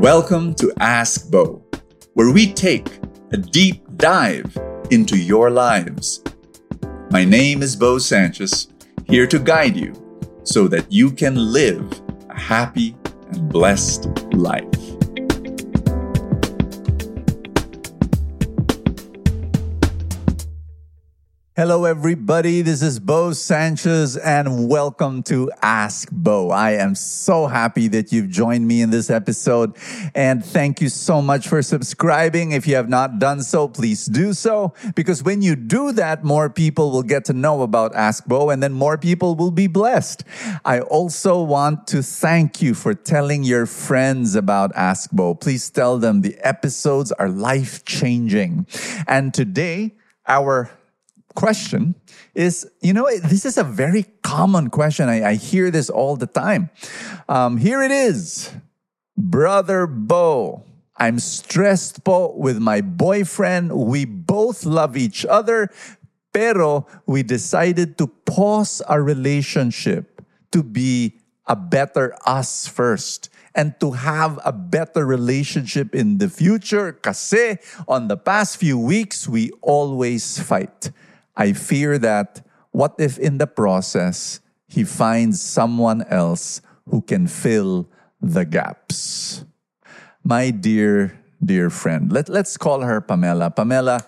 Welcome to Ask Bo, where we take a deep dive into your lives. My name is Bo Sanchez, here to guide you so that you can live a happy and blessed life. Hello, everybody. This is Bo Sanchez, and welcome to Ask Bo. I am so happy that you've joined me in this episode, and thank you so much for subscribing. If you have not done so, please do so, because when you do that, more people will get to know about Ask Bo, and then more people will be blessed. I also want to thank you for telling your friends about Ask Bo. Please tell them the episodes are life changing. And today, our question is you know, this is a very common question. I, I hear this all the time. Um, here it is Brother Bo. I'm stressed po with my boyfriend. We both love each other, pero we decided to pause our relationship to be a better us first and to have a better relationship in the future. Kasi on the past few weeks, we always fight. I fear that what if in the process he finds someone else who can fill the gaps? My dear, dear friend, let, let's call her Pamela. Pamela,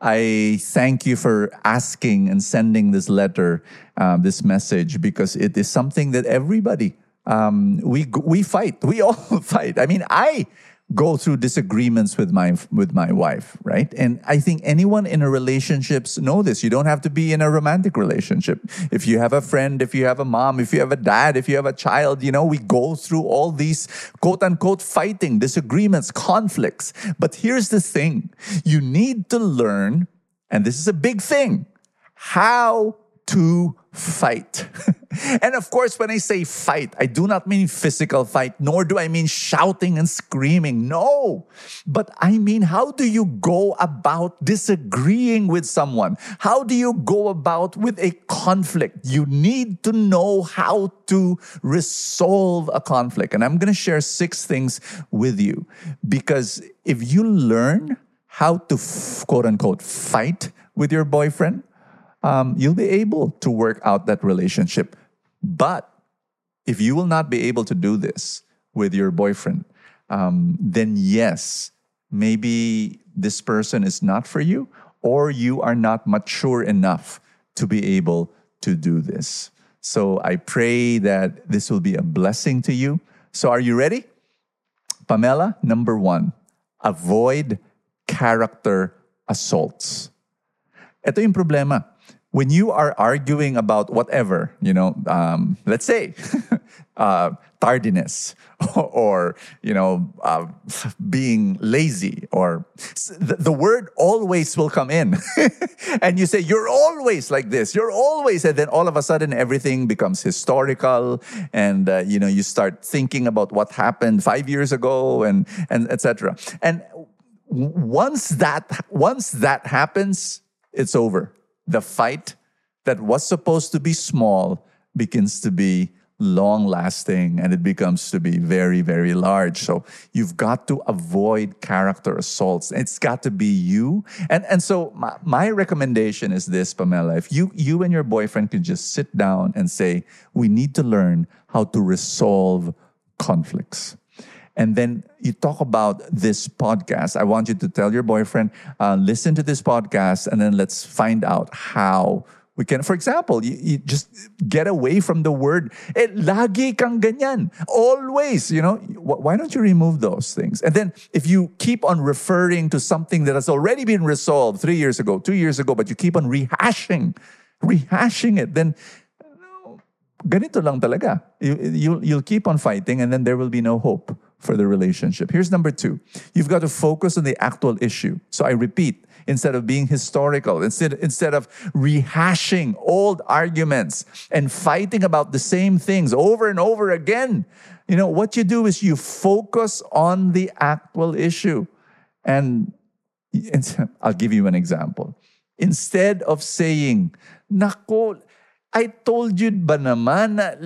I thank you for asking and sending this letter, uh, this message, because it is something that everybody um, we we fight. We all fight. I mean, I go through disagreements with my with my wife right? And i think anyone in a relationships know this. You don't have to be in a romantic relationship. If you have a friend if you have a mom if you have a dad if you have a child you know we go through all these quote unquote fighting disagreements conflicts. But here's the thing. You need to learn and this is a big thing how to fight. and of course, when I say fight, I do not mean physical fight, nor do I mean shouting and screaming. No. But I mean, how do you go about disagreeing with someone? How do you go about with a conflict? You need to know how to resolve a conflict. And I'm going to share six things with you because if you learn how to quote unquote fight with your boyfriend, um, you'll be able to work out that relationship. But if you will not be able to do this with your boyfriend, um, then yes, maybe this person is not for you, or you are not mature enough to be able to do this. So I pray that this will be a blessing to you. So are you ready? Pamela, number one, avoid character assaults. Ito yung problema when you are arguing about whatever, you know, um, let's say uh, tardiness or, you know, uh, being lazy or the, the, word always will come in. and you say, you're always like this, you're always, and then all of a sudden everything becomes historical and, uh, you know, you start thinking about what happened five years ago and, and etc. And once that, once that happens, it's over the fight that was supposed to be small begins to be long lasting and it becomes to be very very large. So you've got to avoid character assaults. It's got to be you. And and so my, my recommendation is this pamela. If you you and your boyfriend can just sit down and say we need to learn how to resolve conflicts and then you talk about this podcast. I want you to tell your boyfriend, uh, listen to this podcast, and then let's find out how we can, for example, you, you, just get away from the word, eh, lagi kang ganyan. Always, you know, why don't you remove those things? And then if you keep on referring to something that has already been resolved three years ago, two years ago, but you keep on rehashing, rehashing it, then ganito lang talaga. You, you'll, you'll keep on fighting and then there will be no hope for the relationship. Here's number two you've got to focus on the actual issue. So I repeat, instead of being historical, instead, instead of rehashing old arguments and fighting about the same things over and over again, you know, what you do is you focus on the actual issue. And, and I'll give you an example. Instead of saying, Nako, I told you ba naman na,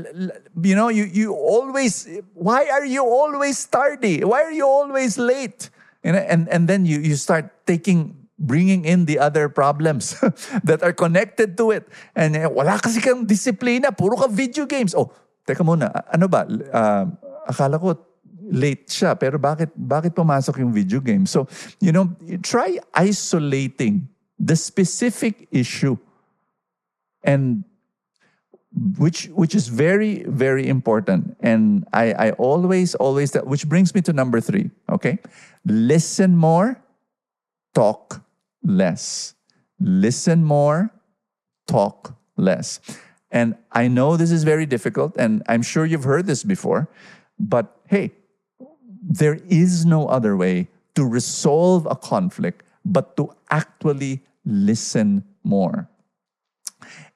you know, you, you always, why are you always tardy? Why are you always late? And, and, and then you, you start taking, bringing in the other problems that are connected to it. And eh, wala kasi kang disiplina, puro ka video games. Oh, teka muna, ano ba? Uh, akala ko late siya, pero bakit, bakit pumasok yung video game? So, you know, try isolating the specific issue and which which is very very important. And i i always always that which brings me to number 3 okay? Listen more talk less. Listen more talk less. And i know this is very difficult and i'm sure you've heard this before but hey there is no other way to resolve a conflict but to actually listen more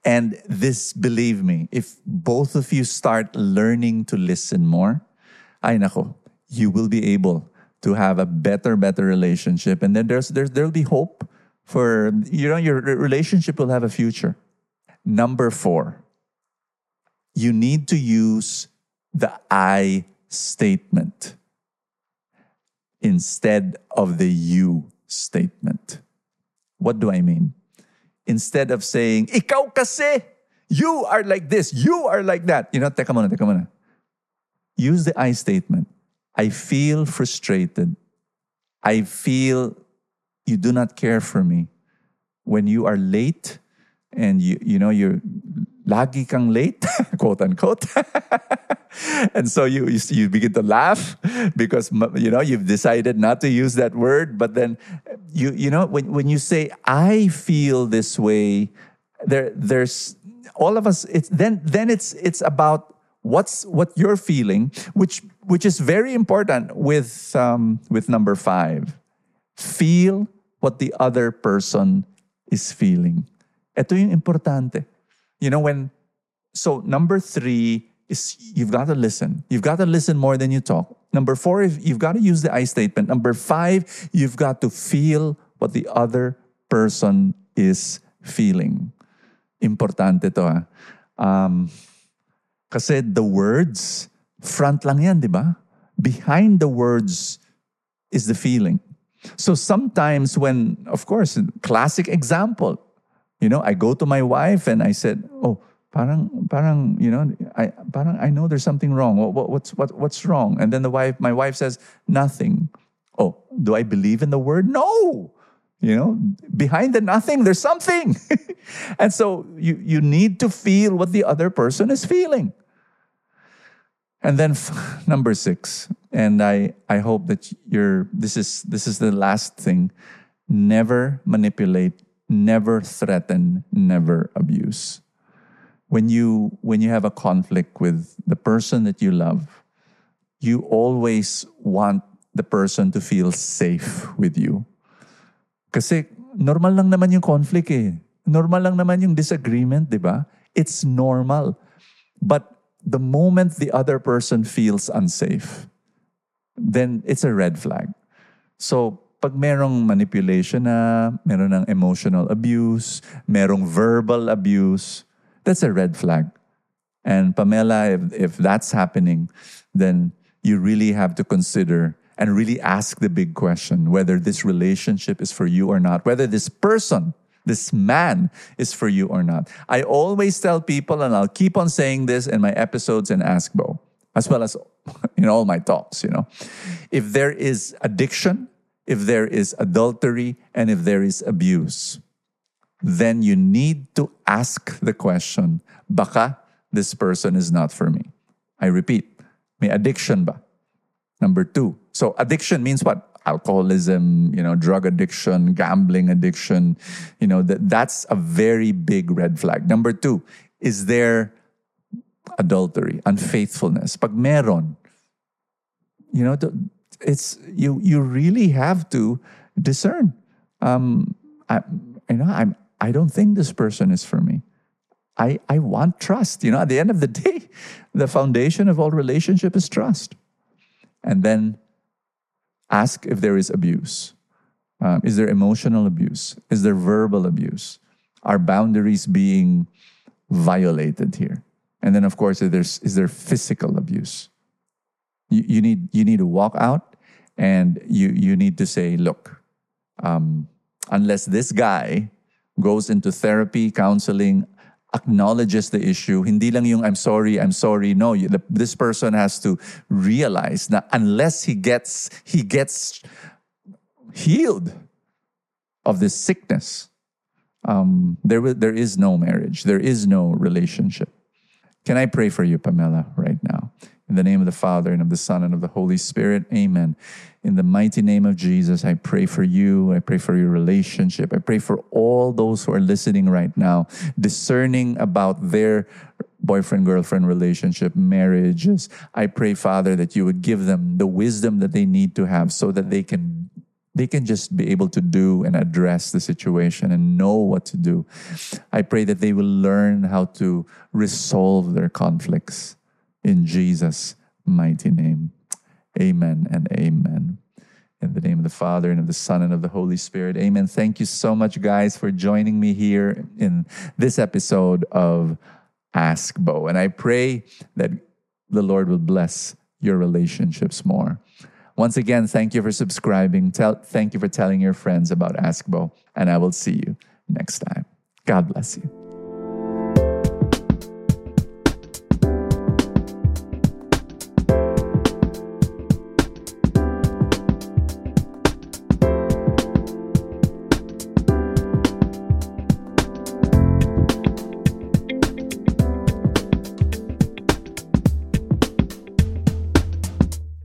and this, believe me, if both of you start learning to listen more, ay nako, you will be able to have a better, better relationship. And then there's, there's there'll be hope for, you know, your relationship will have a future. Number four, you need to use the I statement instead of the you statement. What do I mean? Instead of saying, ikaw kasi, you are like this, you are like that. You know, teka muna, teka muna. Use the I statement. I feel frustrated. I feel you do not care for me. When you are late and you, you know, you're lagi kang late, quote unquote. and so you, you, you begin to laugh because you know you've decided not to use that word. But then you you know when when you say I feel this way, there there's all of us. It's then then it's it's about what's what you're feeling, which which is very important with um, with number five. Feel what the other person is feeling. Ito yung importante. You know, when, so number three is you've got to listen. You've got to listen more than you talk. Number four, you've got to use the I statement. Number five, you've got to feel what the other person is feeling. Importante to ha. Um, kasi the words, front lang yan, di ba? Behind the words is the feeling. So sometimes when, of course, classic example, you know, I go to my wife and I said, "Oh, parang parang you know, I parang I know there's something wrong. What, what, what's what what's wrong?" And then the wife, my wife says, "Nothing." Oh, do I believe in the word? No. You know, behind the nothing, there's something. and so you you need to feel what the other person is feeling. And then number 6, and I I hope that you're this is this is the last thing. Never manipulate never threaten, never abuse. When you when you have a conflict with the person that you love, you always want the person to feel safe with you. Kasi normal lang naman yung conflict eh. Normal lang naman yung disagreement, di ba? It's normal. But the moment the other person feels unsafe, then it's a red flag. So pag merong manipulation na, meron ng emotional abuse, merong verbal abuse, that's a red flag. And Pamela, if, if that's happening, then you really have to consider and really ask the big question whether this relationship is for you or not, whether this person, this man is for you or not. I always tell people, and I'll keep on saying this in my episodes in Ask Bo, as well as in all my talks, you know. If there is addiction, if there is adultery and if there is abuse, then you need to ask the question, baka this person is not for me. I repeat, may addiction ba? Number two. So addiction means what? Alcoholism, you know, drug addiction, gambling addiction, you know, that, that's a very big red flag. Number two, is there adultery, unfaithfulness? Pag meron, you know, it's you you really have to discern. Um, I, you know, I'm I don't think this person is for me. I I want trust. You know, at the end of the day, the foundation of all relationship is trust. And then ask if there is abuse. Um, is there emotional abuse? Is there verbal abuse? Are boundaries being violated here? And then, of course, is there, is there physical abuse? You, you, need, you need to walk out and you, you need to say, look, um, unless this guy goes into therapy, counseling, acknowledges the issue, hindi lang yung I'm sorry, I'm sorry. No, you, the, this person has to realize that unless he gets he gets healed of this sickness, um, there there is no marriage, there is no relationship. Can I pray for you, Pamela, right now? In the name of the Father and of the Son and of the Holy Spirit, Amen. In the mighty name of Jesus, I pray for you. I pray for your relationship. I pray for all those who are listening right now, discerning about their boyfriend girlfriend relationship, marriages. I pray, Father, that you would give them the wisdom that they need to have so that they can they can just be able to do and address the situation and know what to do. I pray that they will learn how to resolve their conflicts in Jesus' mighty name. Amen and amen. In the name of the Father and of the Son and of the Holy Spirit. Amen. Thank you so much, guys, for joining me here in this episode of Ask Bo. And I pray that the Lord will bless your relationships more. Once again, thank you for subscribing. Tell, thank you for telling your friends about Ask Bo. And I will see you next time. God bless you.